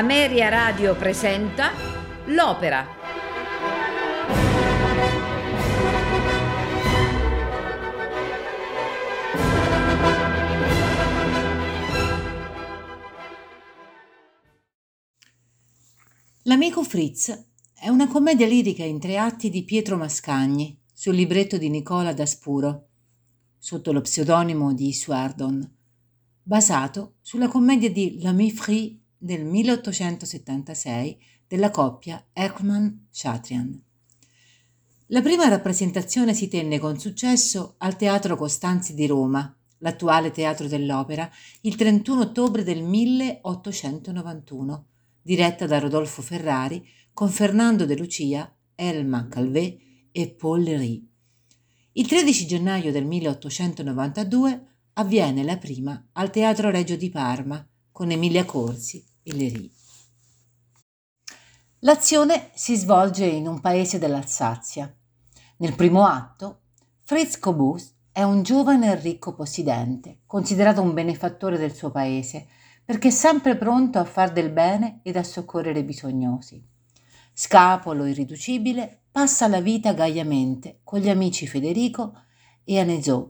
Ameria Radio presenta L'Opera. L'amico Fritz è una commedia lirica in tre atti di Pietro Mascagni sul libretto di Nicola Daspuro, sotto lo pseudonimo di Suardon, basato sulla commedia di L'Ami Free del 1876 della coppia Erckmann-Chatrian. La prima rappresentazione si tenne con successo al Teatro Costanzi di Roma, l'attuale Teatro dell'Opera, il 31 ottobre del 1891, diretta da Rodolfo Ferrari con Fernando De Lucia, Elma Calvé e Paul Léry. Il 13 gennaio del 1892 avviene la prima al Teatro Regio di Parma con Emilia Corsi e Léry. L'azione si svolge in un paese dell'Alsazia. Nel primo atto, Fritz Cobus è un giovane e ricco possidente, considerato un benefattore del suo paese, perché sempre pronto a far del bene ed a soccorrere i bisognosi. Scapolo irriducibile, passa la vita gaiamente con gli amici Federico e Anesò,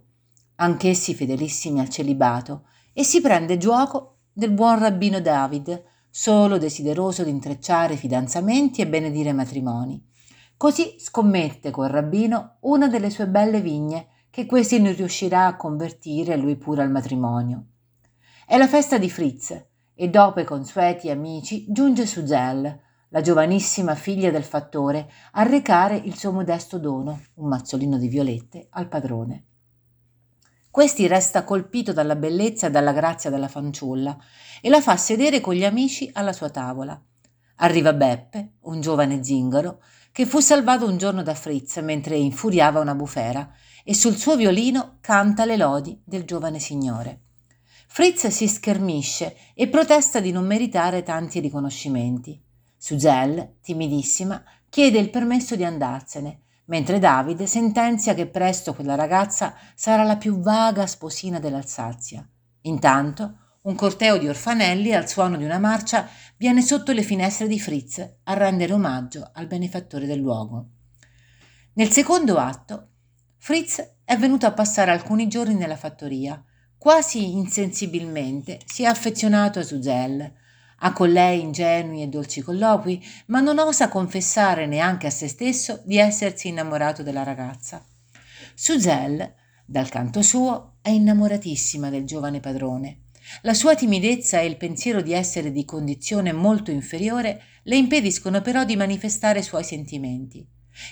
anch'essi fedelissimi al celibato, e si prende gioco del buon rabbino David, solo desideroso di intrecciare fidanzamenti e benedire matrimoni. Così scommette col rabbino una delle sue belle vigne che questi non riuscirà a convertire lui pure al matrimonio. È la festa di Fritz e dopo i consueti amici giunge Suzel, la giovanissima figlia del fattore, a recare il suo modesto dono, un mazzolino di violette, al padrone. Questi resta colpito dalla bellezza e dalla grazia della fanciulla e la fa sedere con gli amici alla sua tavola. Arriva Beppe, un giovane zingaro, che fu salvato un giorno da Fritz mentre infuriava una bufera e sul suo violino canta le lodi del giovane signore. Fritz si schermisce e protesta di non meritare tanti riconoscimenti. Suzel, timidissima, chiede il permesso di andarsene, mentre Davide sentenzia che presto quella ragazza sarà la più vaga sposina dell'Alsazia. Intanto, un corteo di orfanelli al suono di una marcia viene sotto le finestre di Fritz a rendere omaggio al benefattore del luogo. Nel secondo atto, Fritz è venuto a passare alcuni giorni nella fattoria. Quasi insensibilmente si è affezionato a Suzel, ha con lei ingenui e dolci colloqui, ma non osa confessare neanche a se stesso di essersi innamorato della ragazza. Suzel, dal canto suo, è innamoratissima del giovane padrone. La sua timidezza e il pensiero di essere di condizione molto inferiore le impediscono però di manifestare i suoi sentimenti.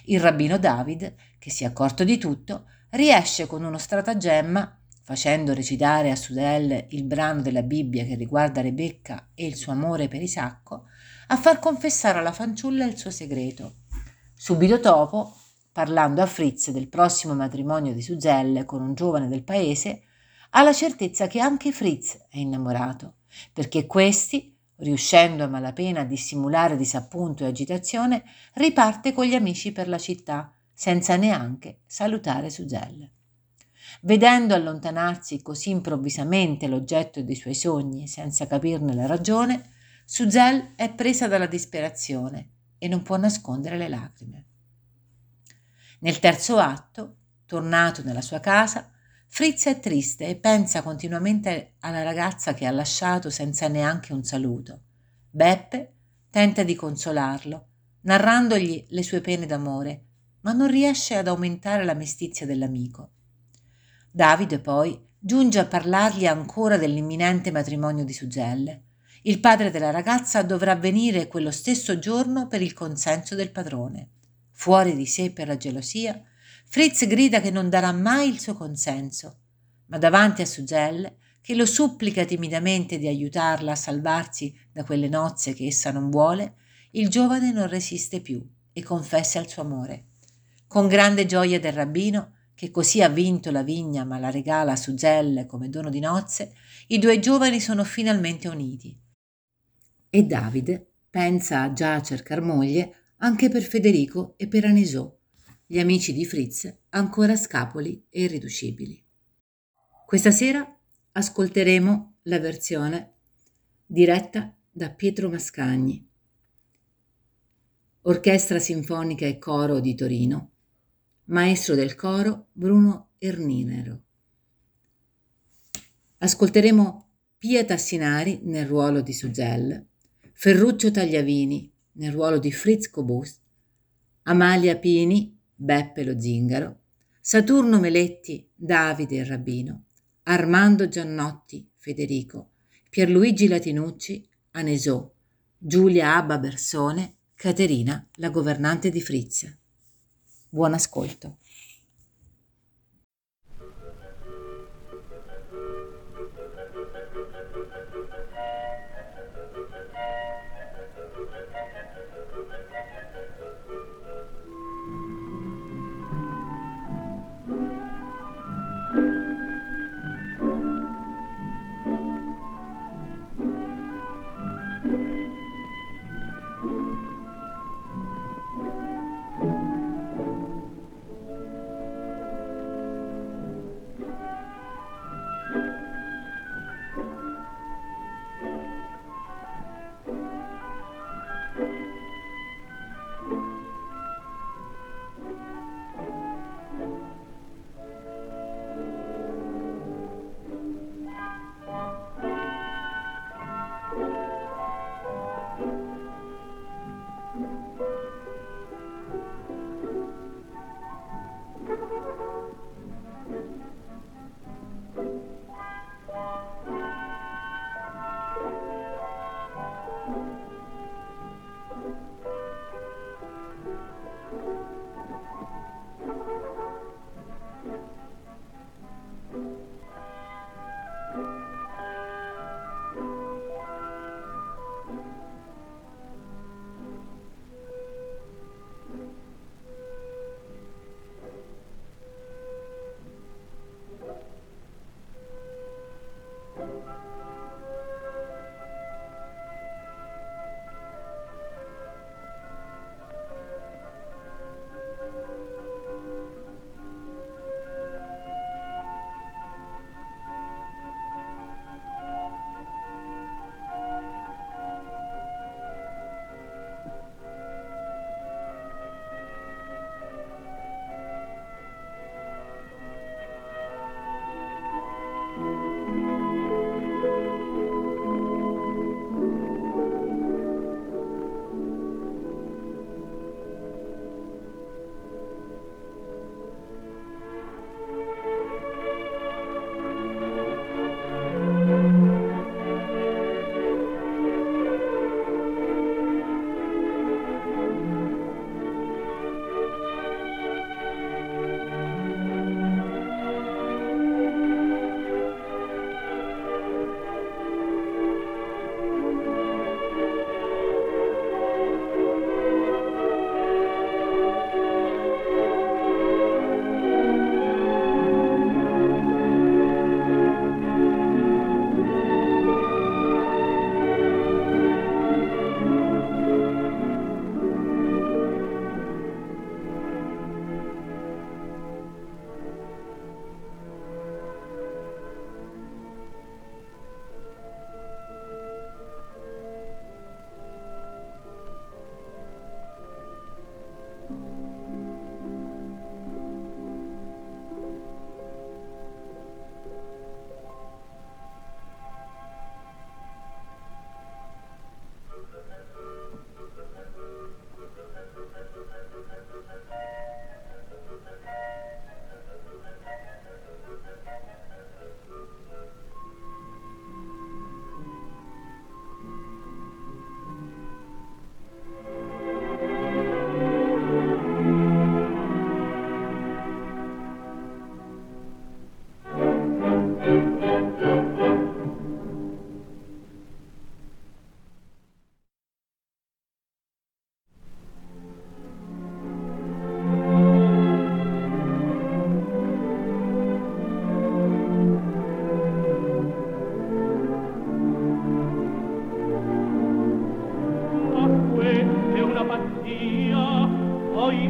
Il rabbino David, che si è accorto di tutto, riesce con uno stratagemma facendo recitare a Sudel il brano della Bibbia che riguarda Rebecca e il suo amore per Isacco, a far confessare alla fanciulla il suo segreto. Subito dopo, parlando a Fritz del prossimo matrimonio di Suzelle con un giovane del paese, ha la certezza che anche Fritz è innamorato, perché questi, riuscendo a malapena a dissimulare disappunto e agitazione, riparte con gli amici per la città, senza neanche salutare Suzelle. Vedendo allontanarsi così improvvisamente l'oggetto dei suoi sogni senza capirne la ragione, Suzel è presa dalla disperazione e non può nascondere le lacrime. Nel terzo atto, tornato nella sua casa, Fritz è triste e pensa continuamente alla ragazza che ha lasciato senza neanche un saluto. Beppe tenta di consolarlo, narrandogli le sue pene d'amore, ma non riesce ad aumentare la mestizia dell'amico. Davide poi giunge a parlargli ancora dell'imminente matrimonio di Sugelle. Il padre della ragazza dovrà venire quello stesso giorno per il consenso del padrone. Fuori di sé per la gelosia, Fritz grida che non darà mai il suo consenso, ma davanti a Sugelle, che lo supplica timidamente di aiutarla a salvarsi da quelle nozze che essa non vuole, il giovane non resiste più e confessa il suo amore. Con grande gioia del rabbino, che così ha vinto la vigna ma la regala a Sugelle come dono di nozze, i due giovani sono finalmente uniti. E Davide pensa già a cercar moglie anche per Federico e per Anisò, gli amici di Fritz ancora scapoli e irriducibili. Questa sera ascolteremo la versione diretta da Pietro Mascagni. Orchestra Sinfonica e Coro di Torino. Maestro del coro Bruno Erninero. Ascolteremo Pia Tassinari nel ruolo di Sugel, Ferruccio Tagliavini nel ruolo di Fritz Cobus, Amalia Pini, Beppe lo Zingaro, Saturno Meletti, Davide il Rabbino, Armando Giannotti, Federico, Pierluigi Latinucci, Anesò, Giulia Abba Bersone, Caterina, la governante di Fritz. Buon ascolto.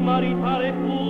maritare fu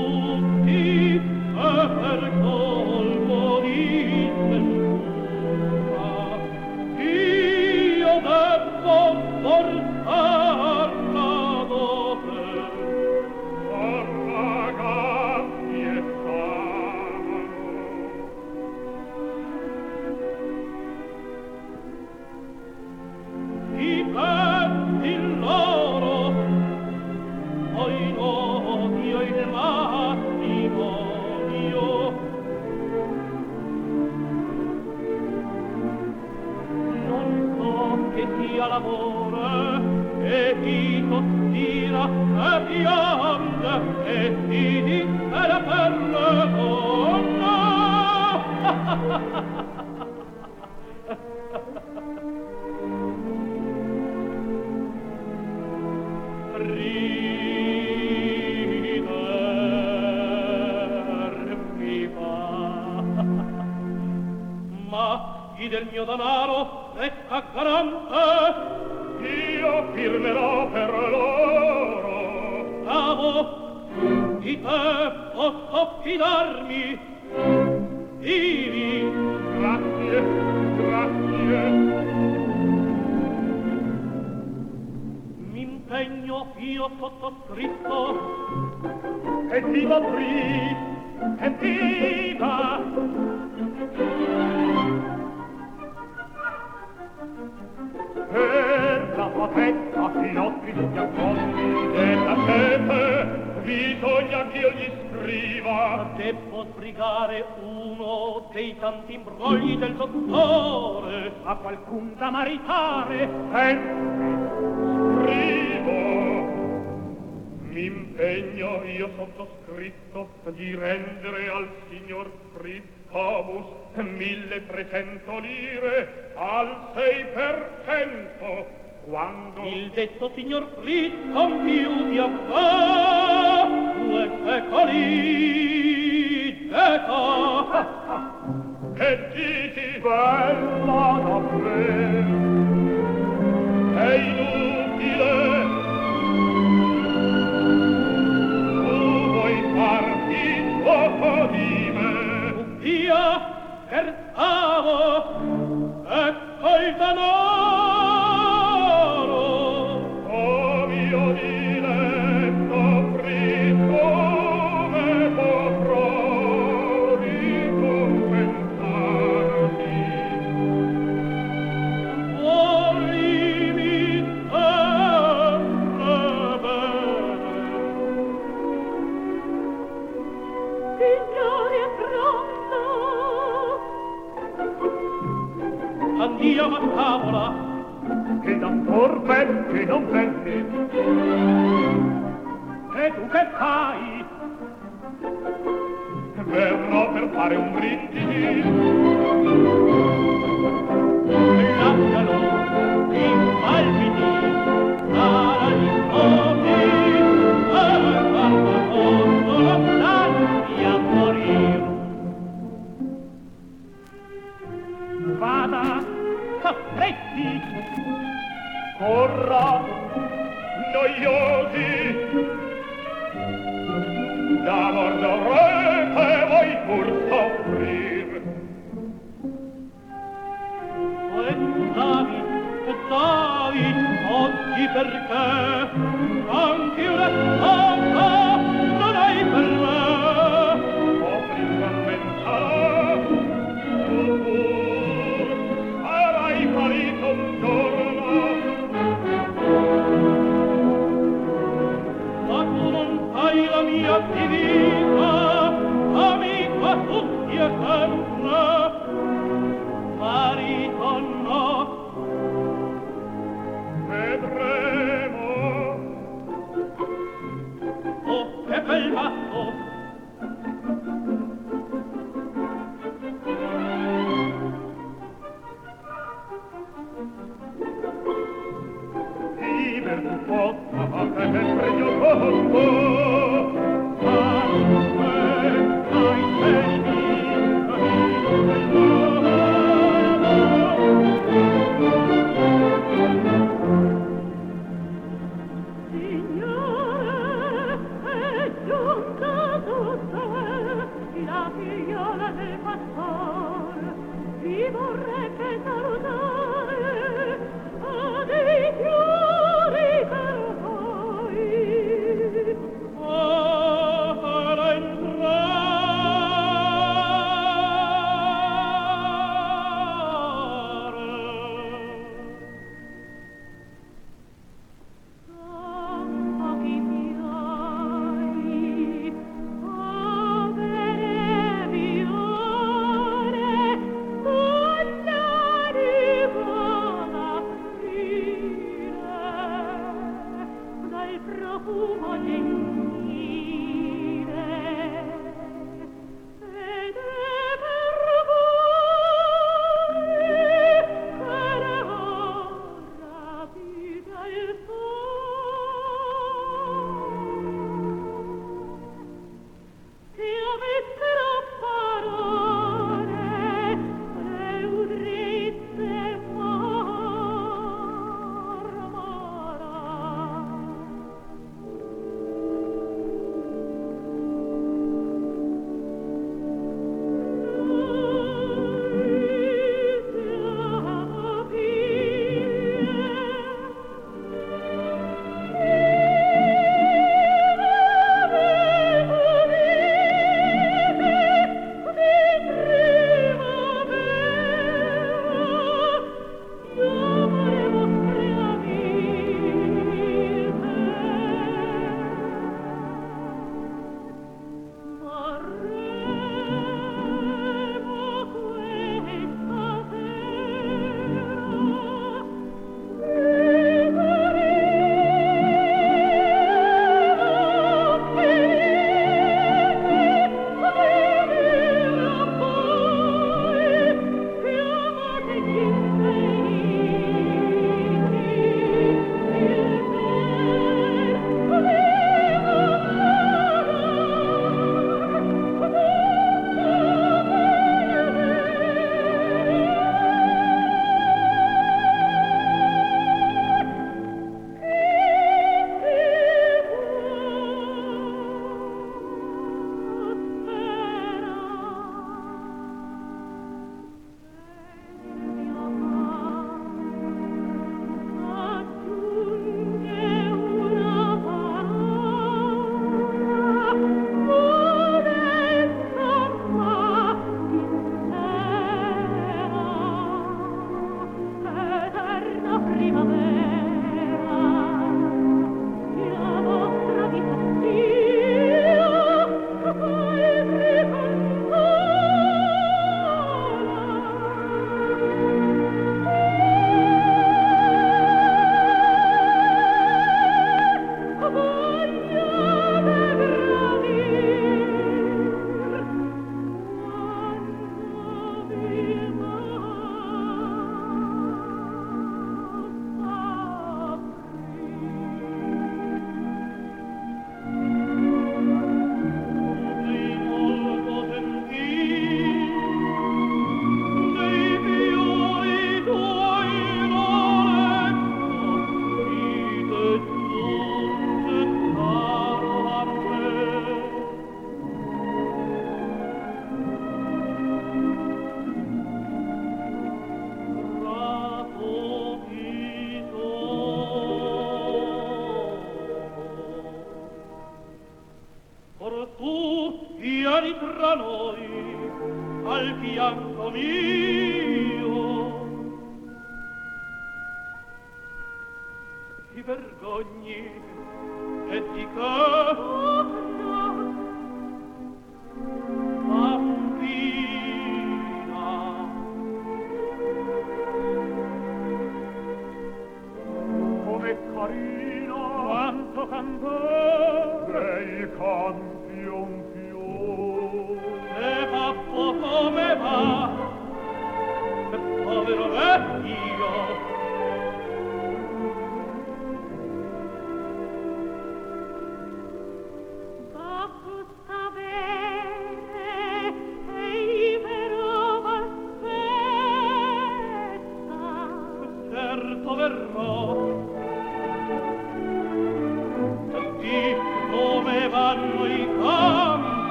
compiuti a fa le pecoli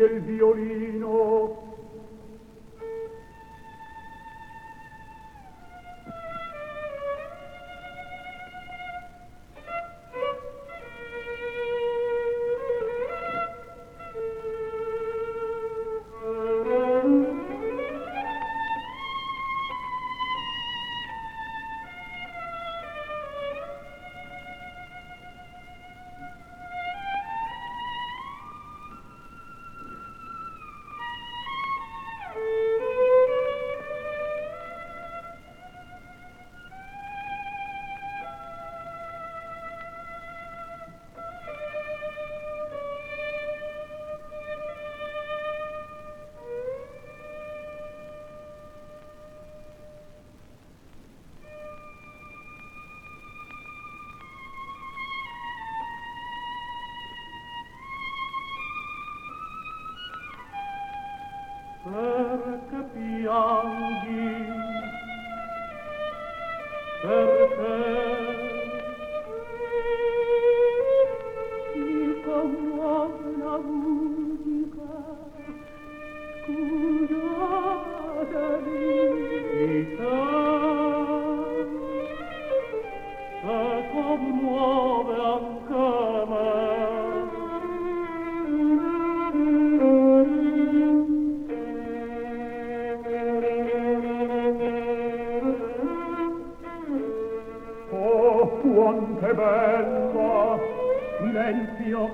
Udite il monte bello silenzio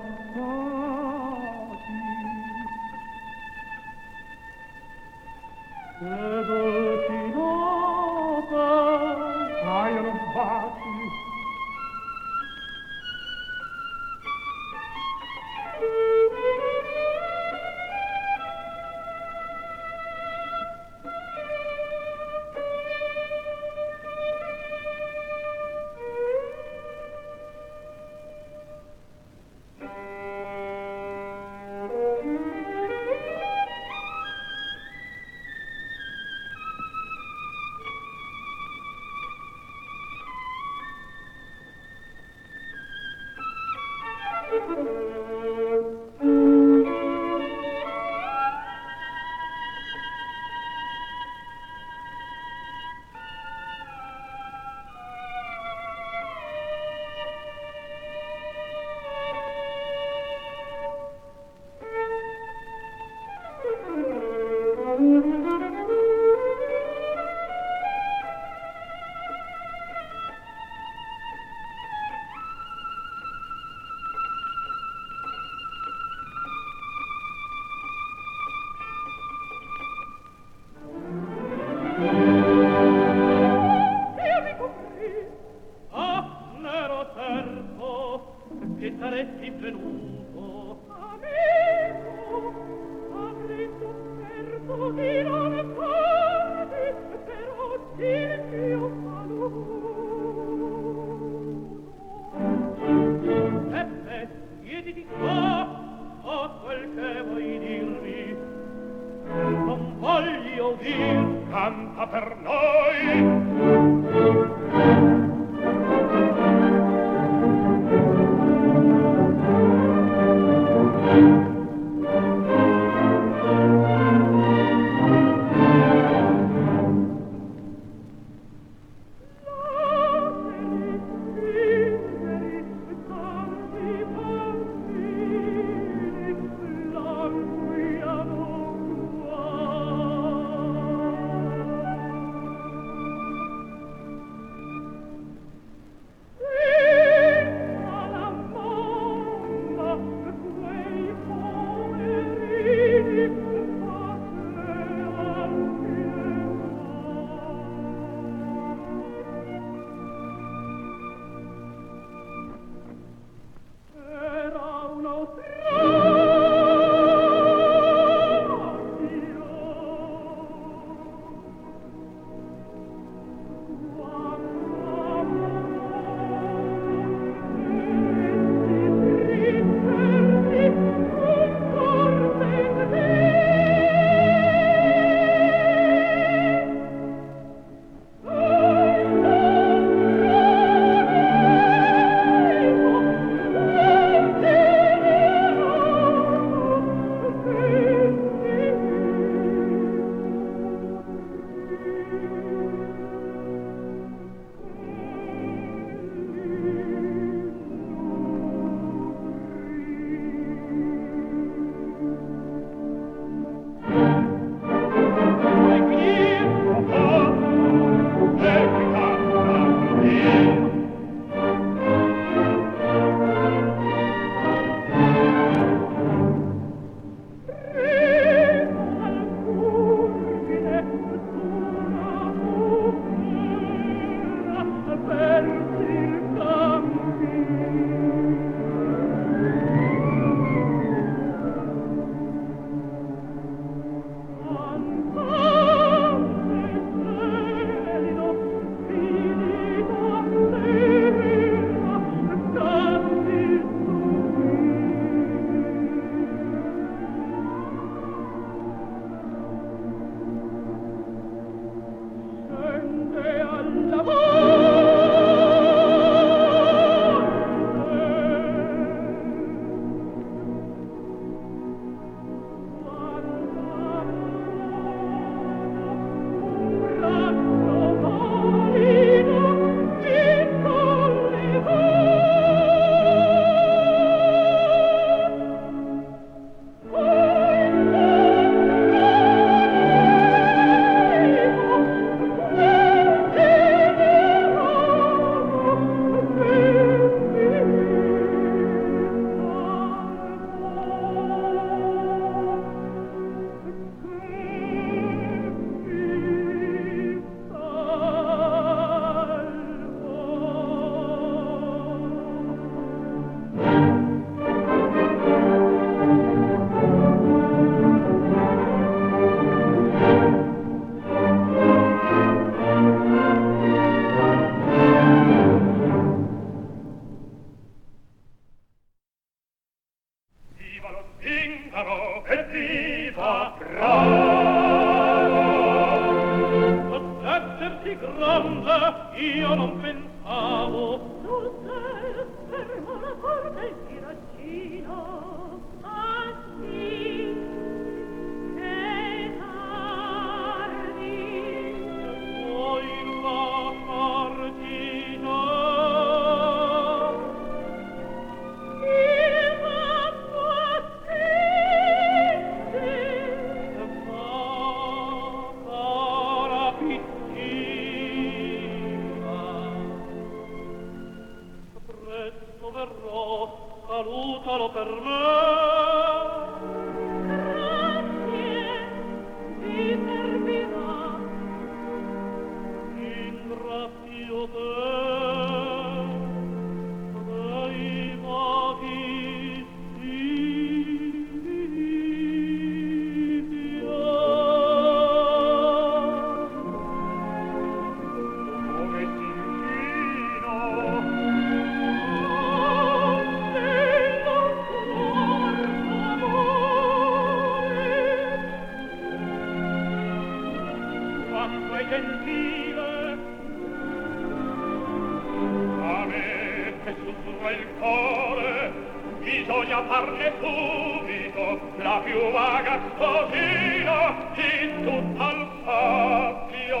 parne subito la più vaga sposina in tutta sappia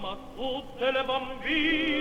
ma tutte le bambine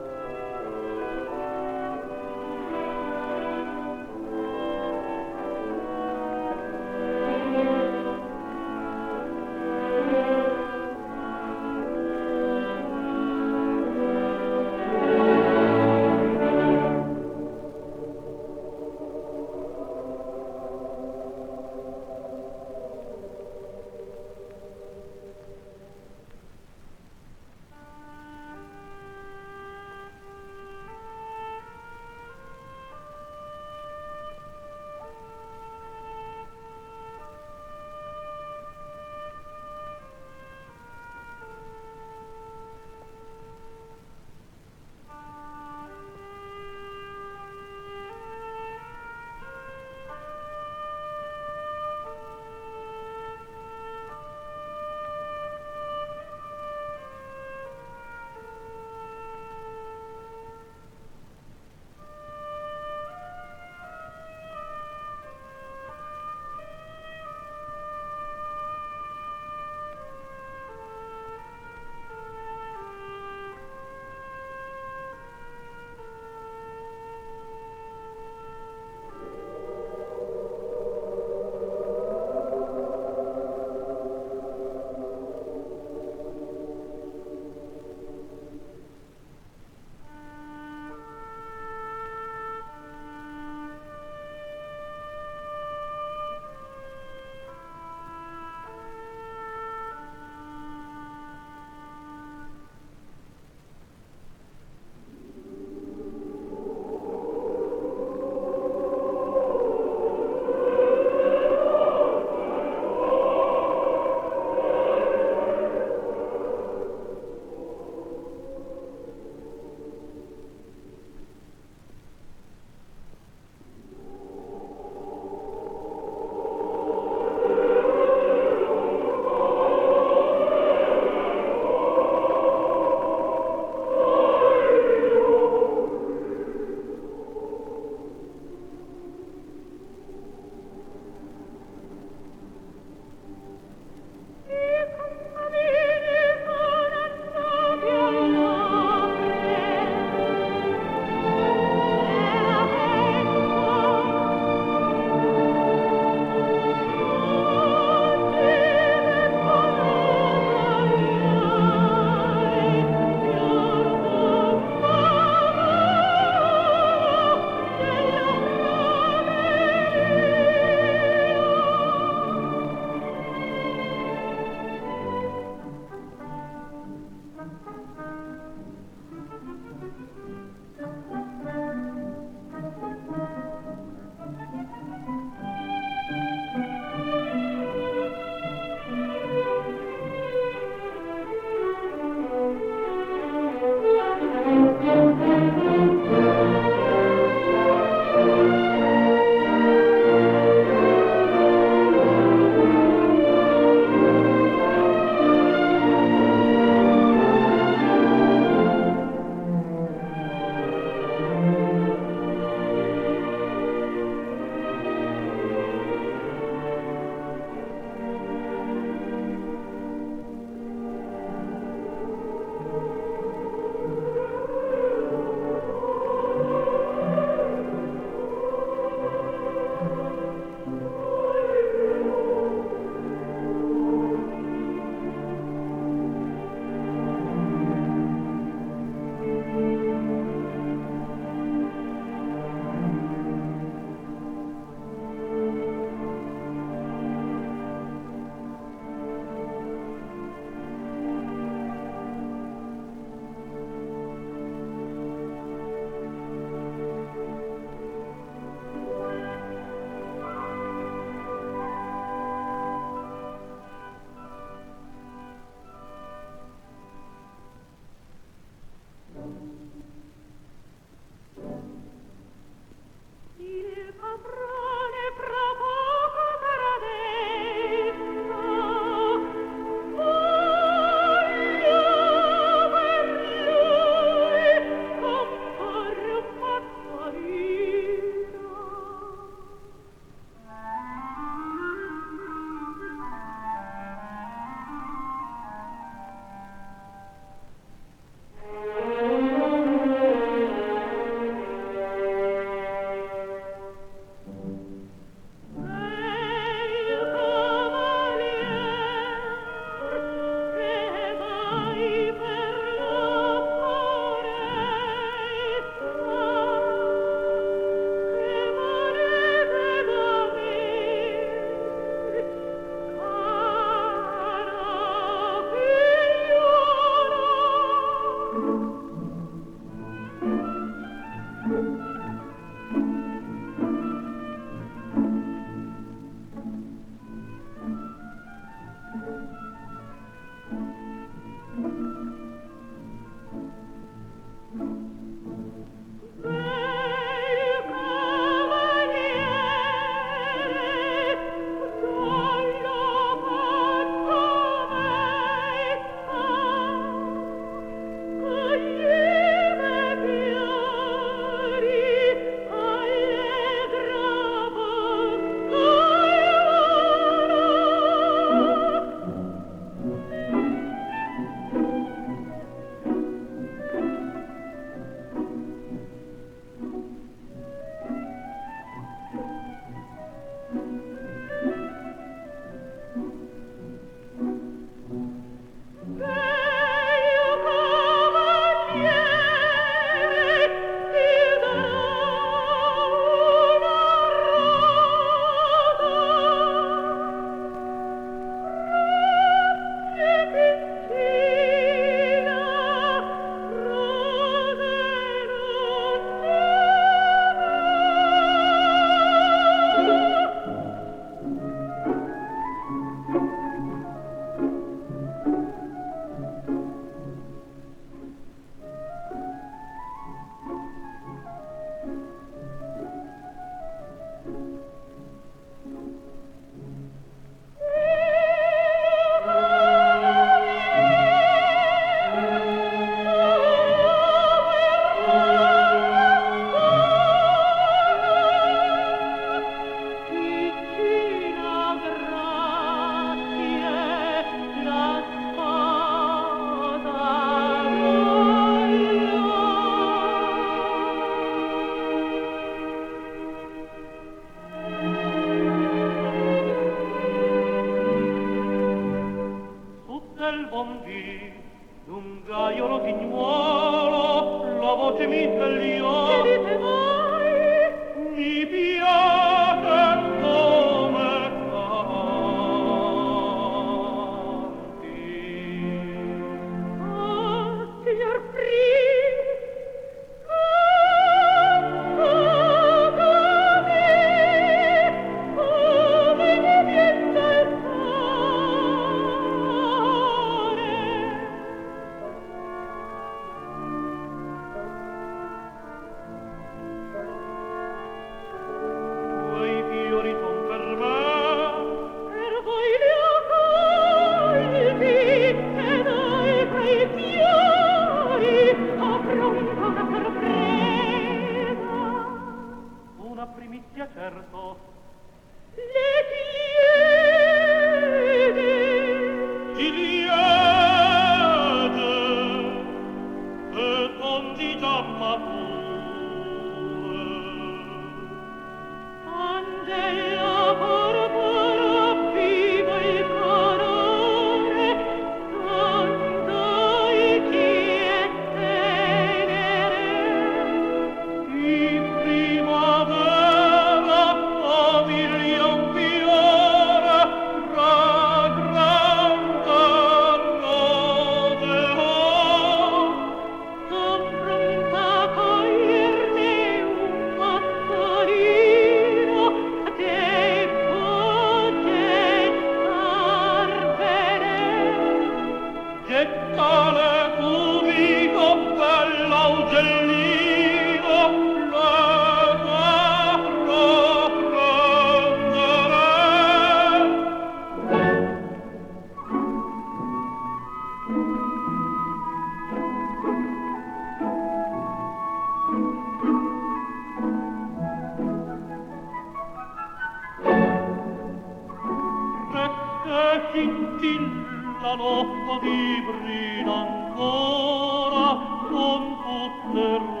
in la notte di ancora con tutte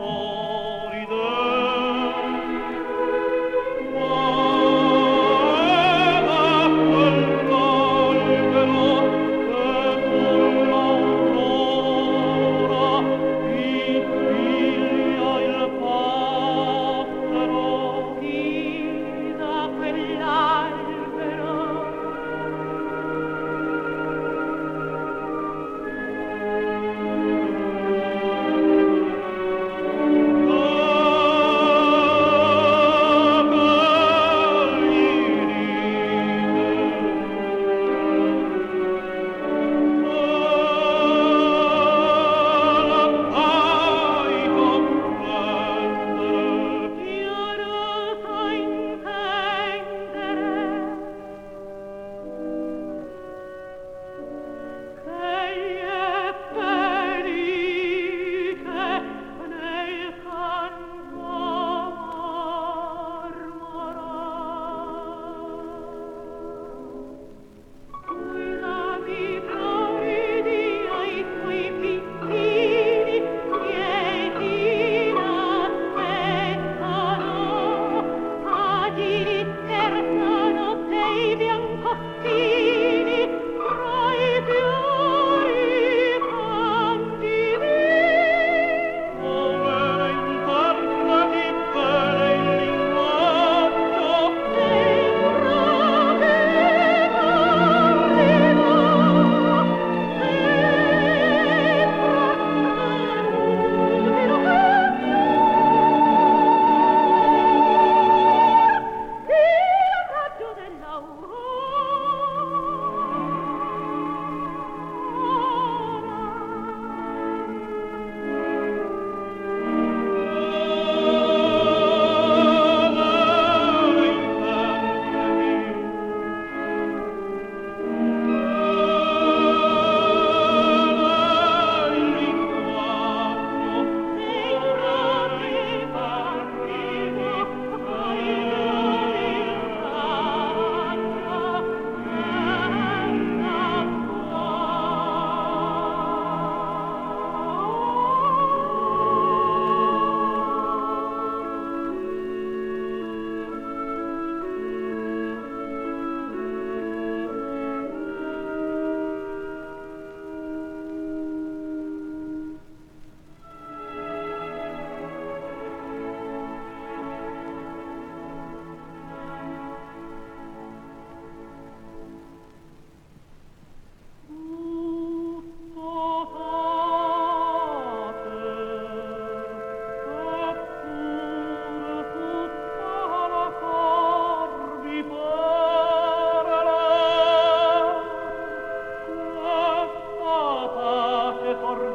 por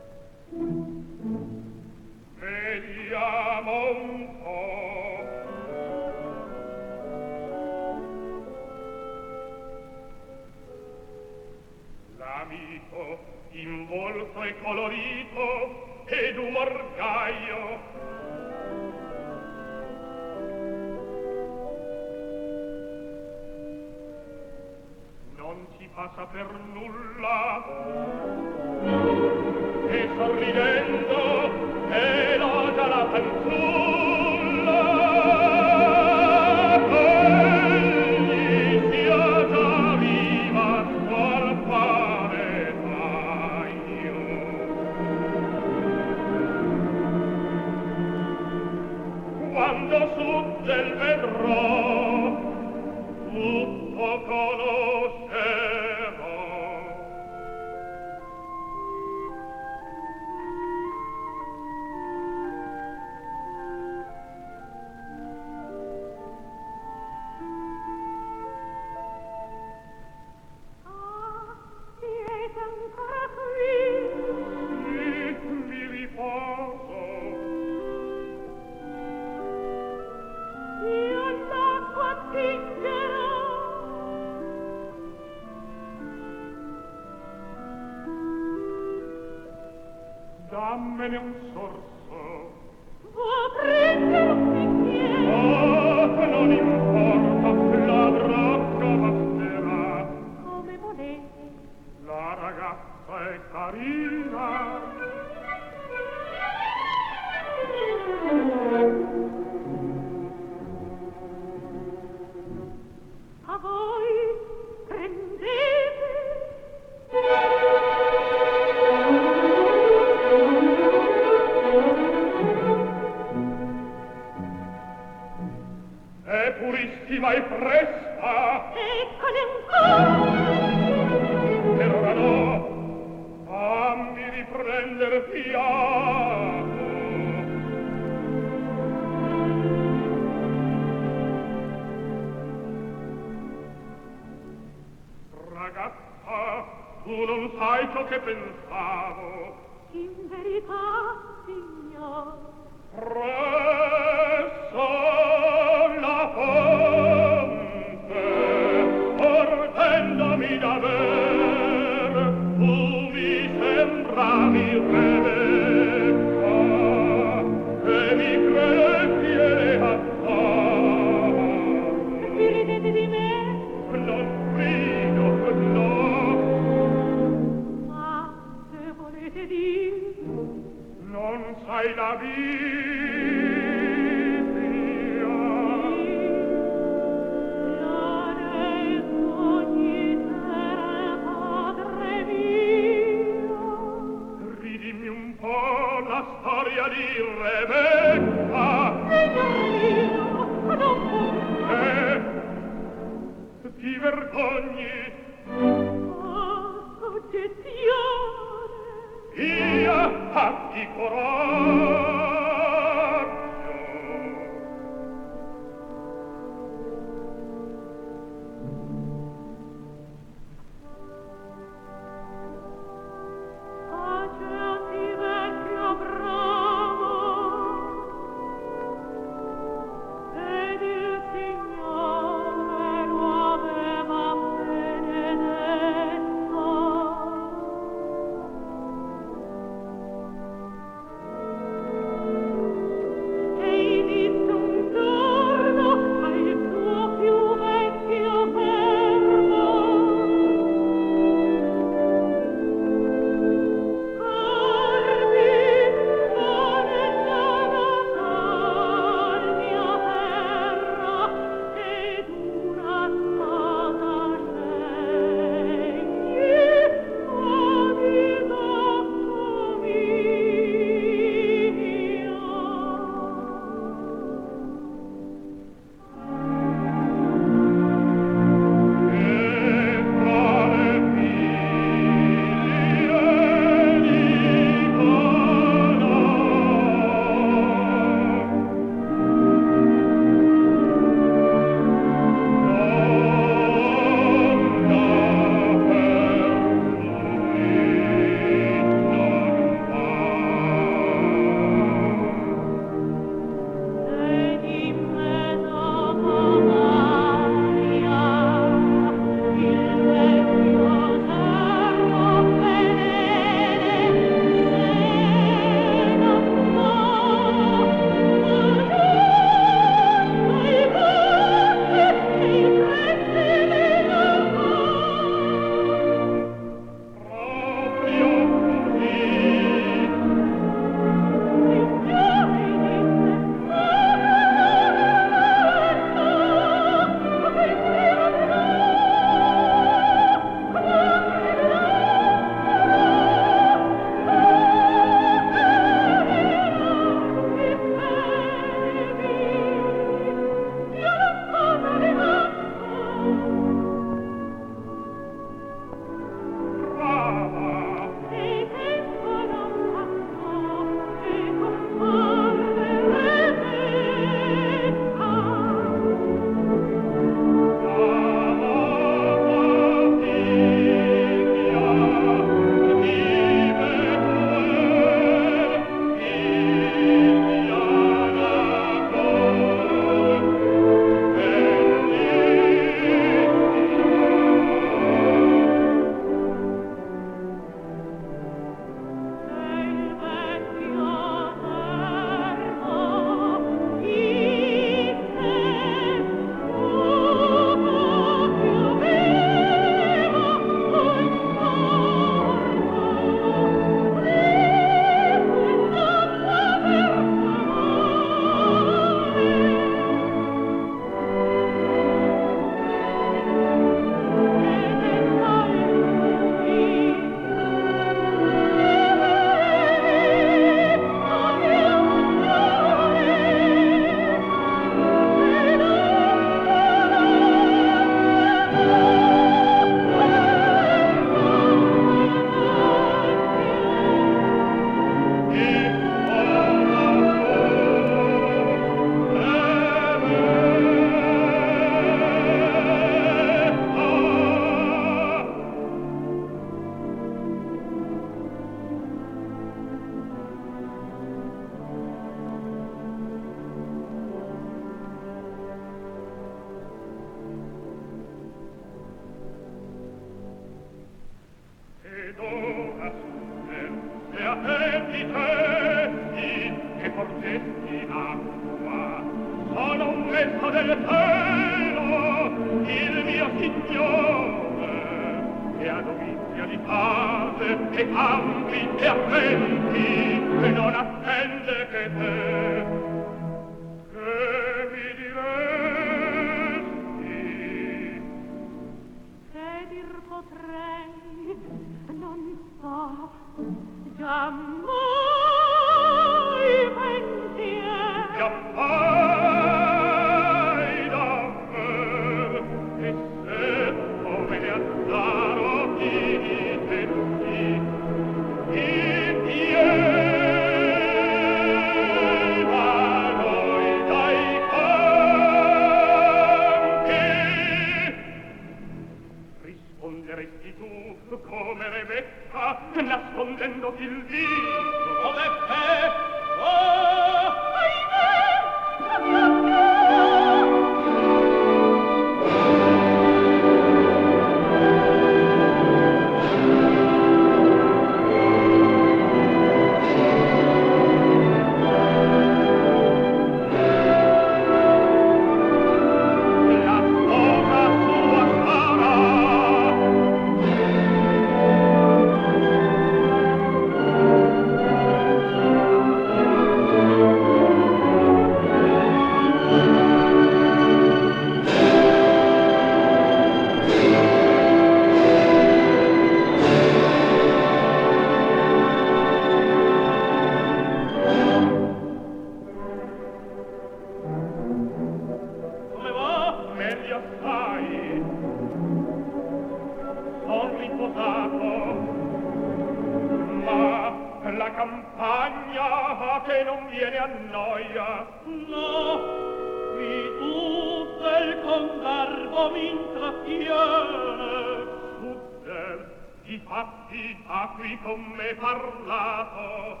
di fatti a cui con me parlato.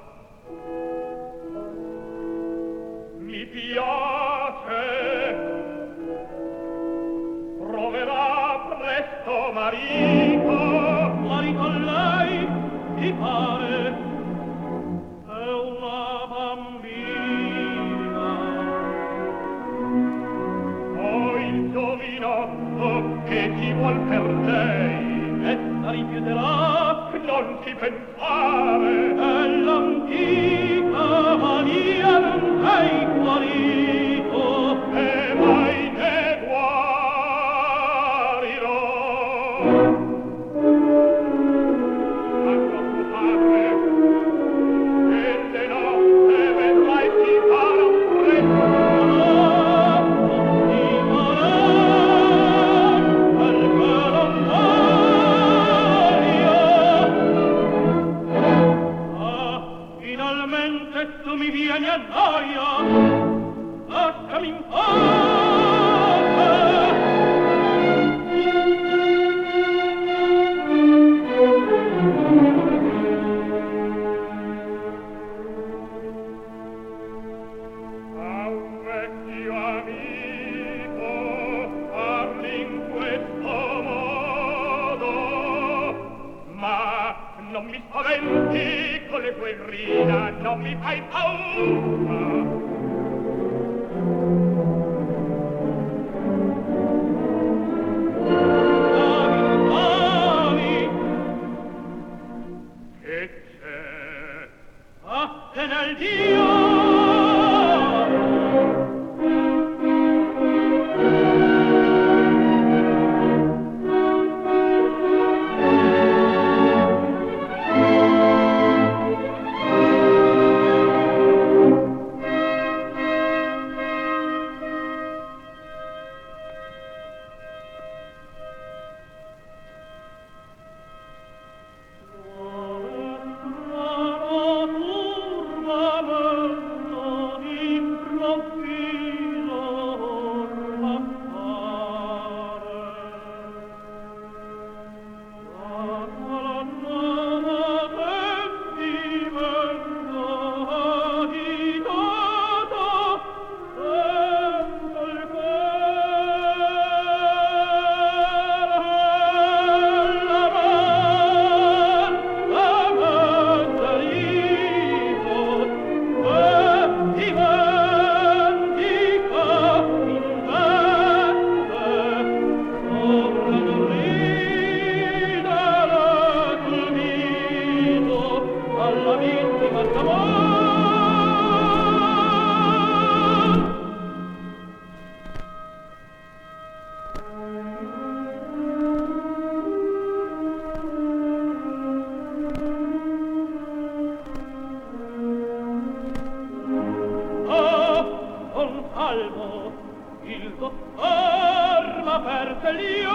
Mi piace. Proverà presto marito. Fuori con lei mi pare è una bambina. O il giovinotto oh, che ti vuol per lei chiederà non ti pensare. 在流。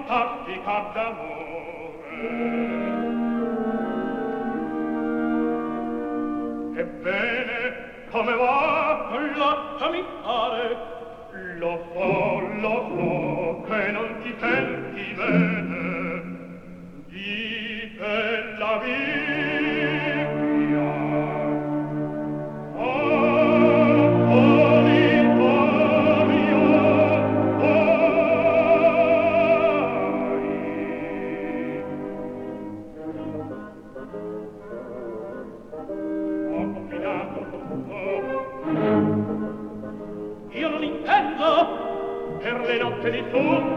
con tattica d'amore. Ebbene come va la camminare? Lo so lo so che non ti senti bene. Di bella vita che li tu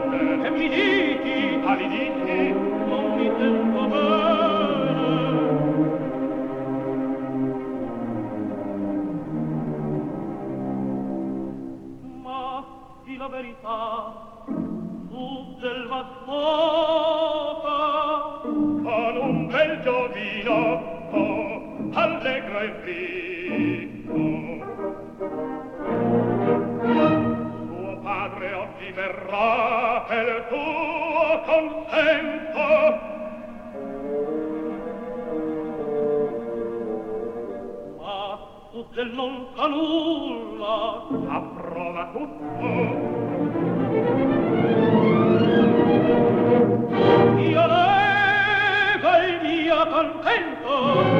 verrà pel tuo contento. Ma tu del non fa nulla approva tutto. Io leva il mio contento.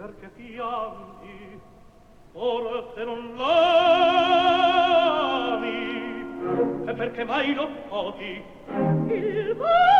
perché piangi ora se non l'ami e perché mai lo odi il mare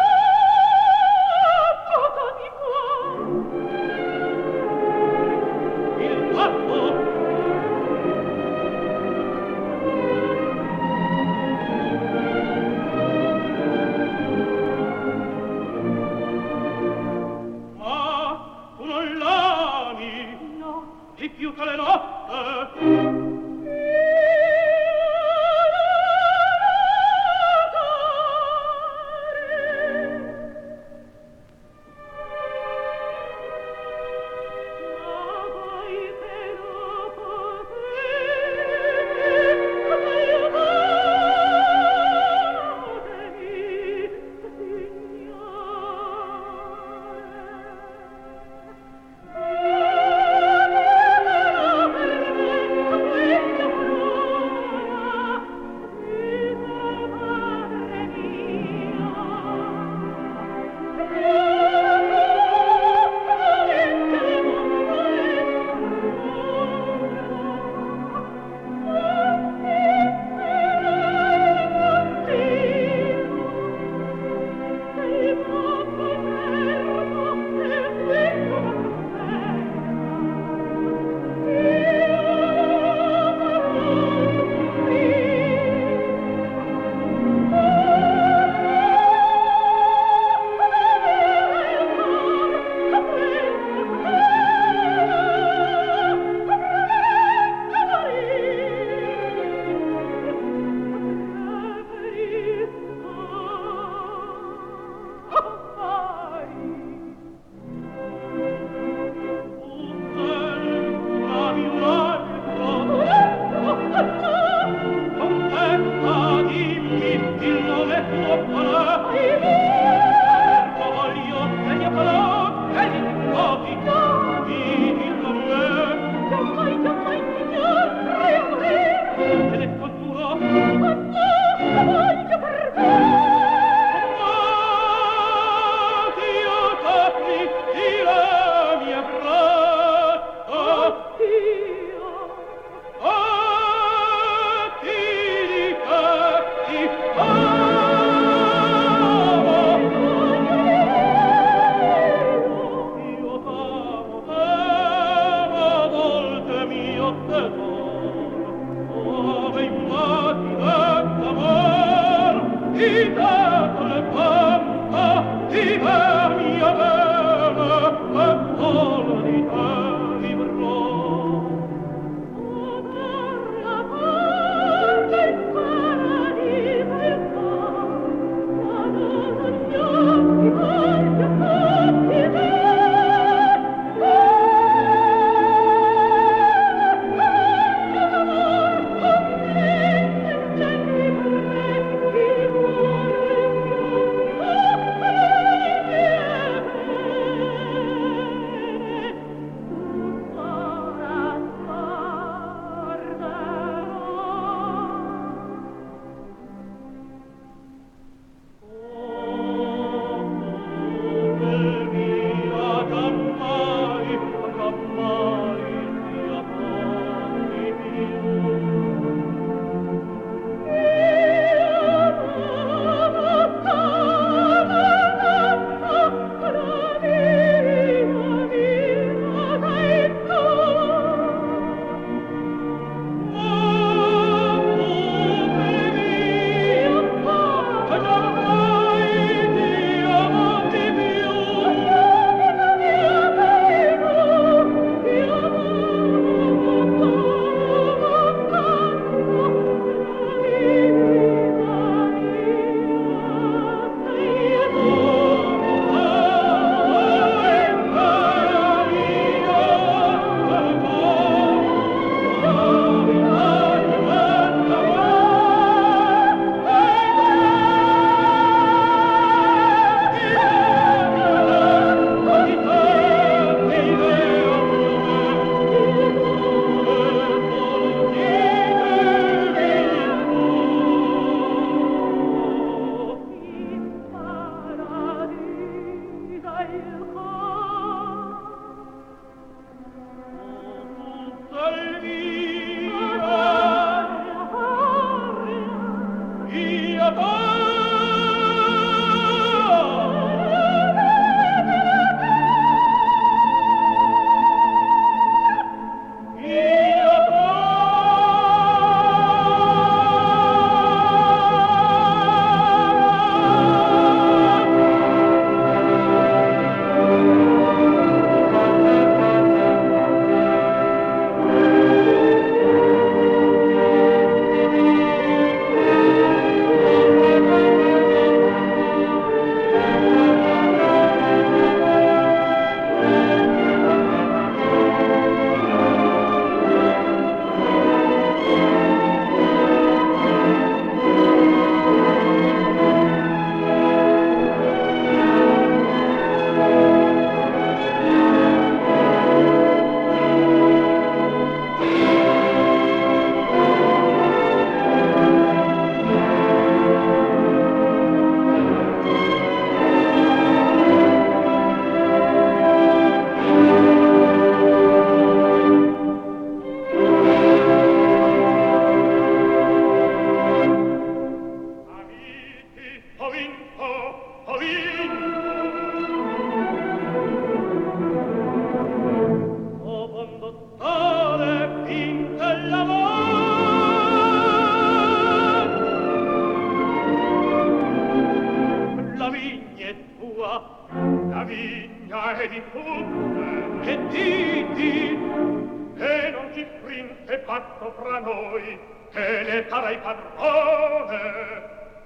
e parai padrone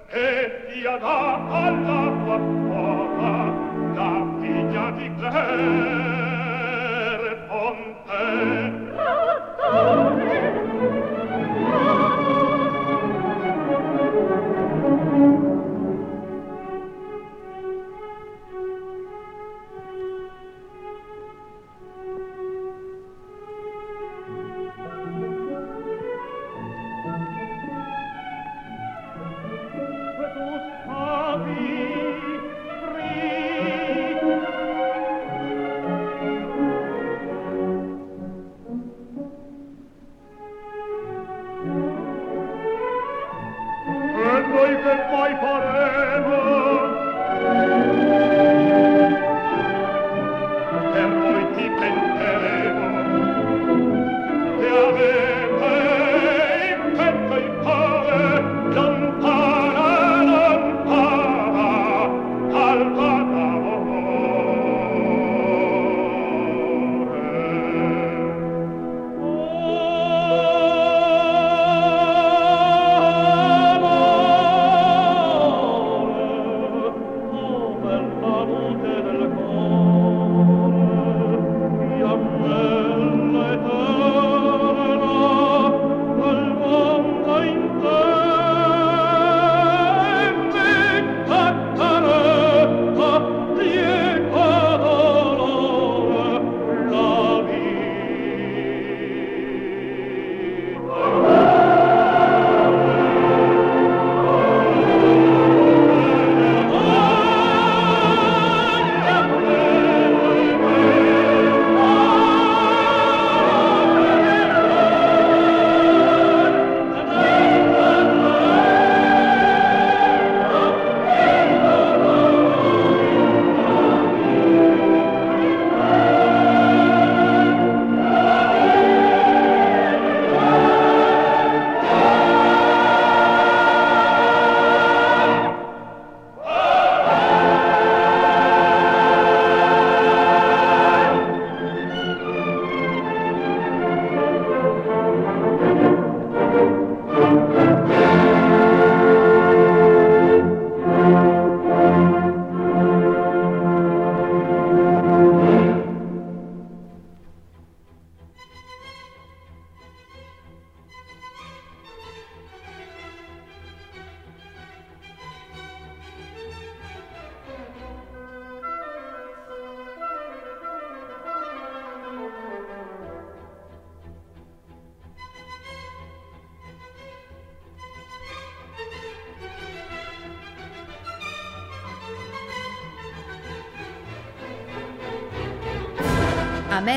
e dia da alla tua forma la figlia di Claire Ponte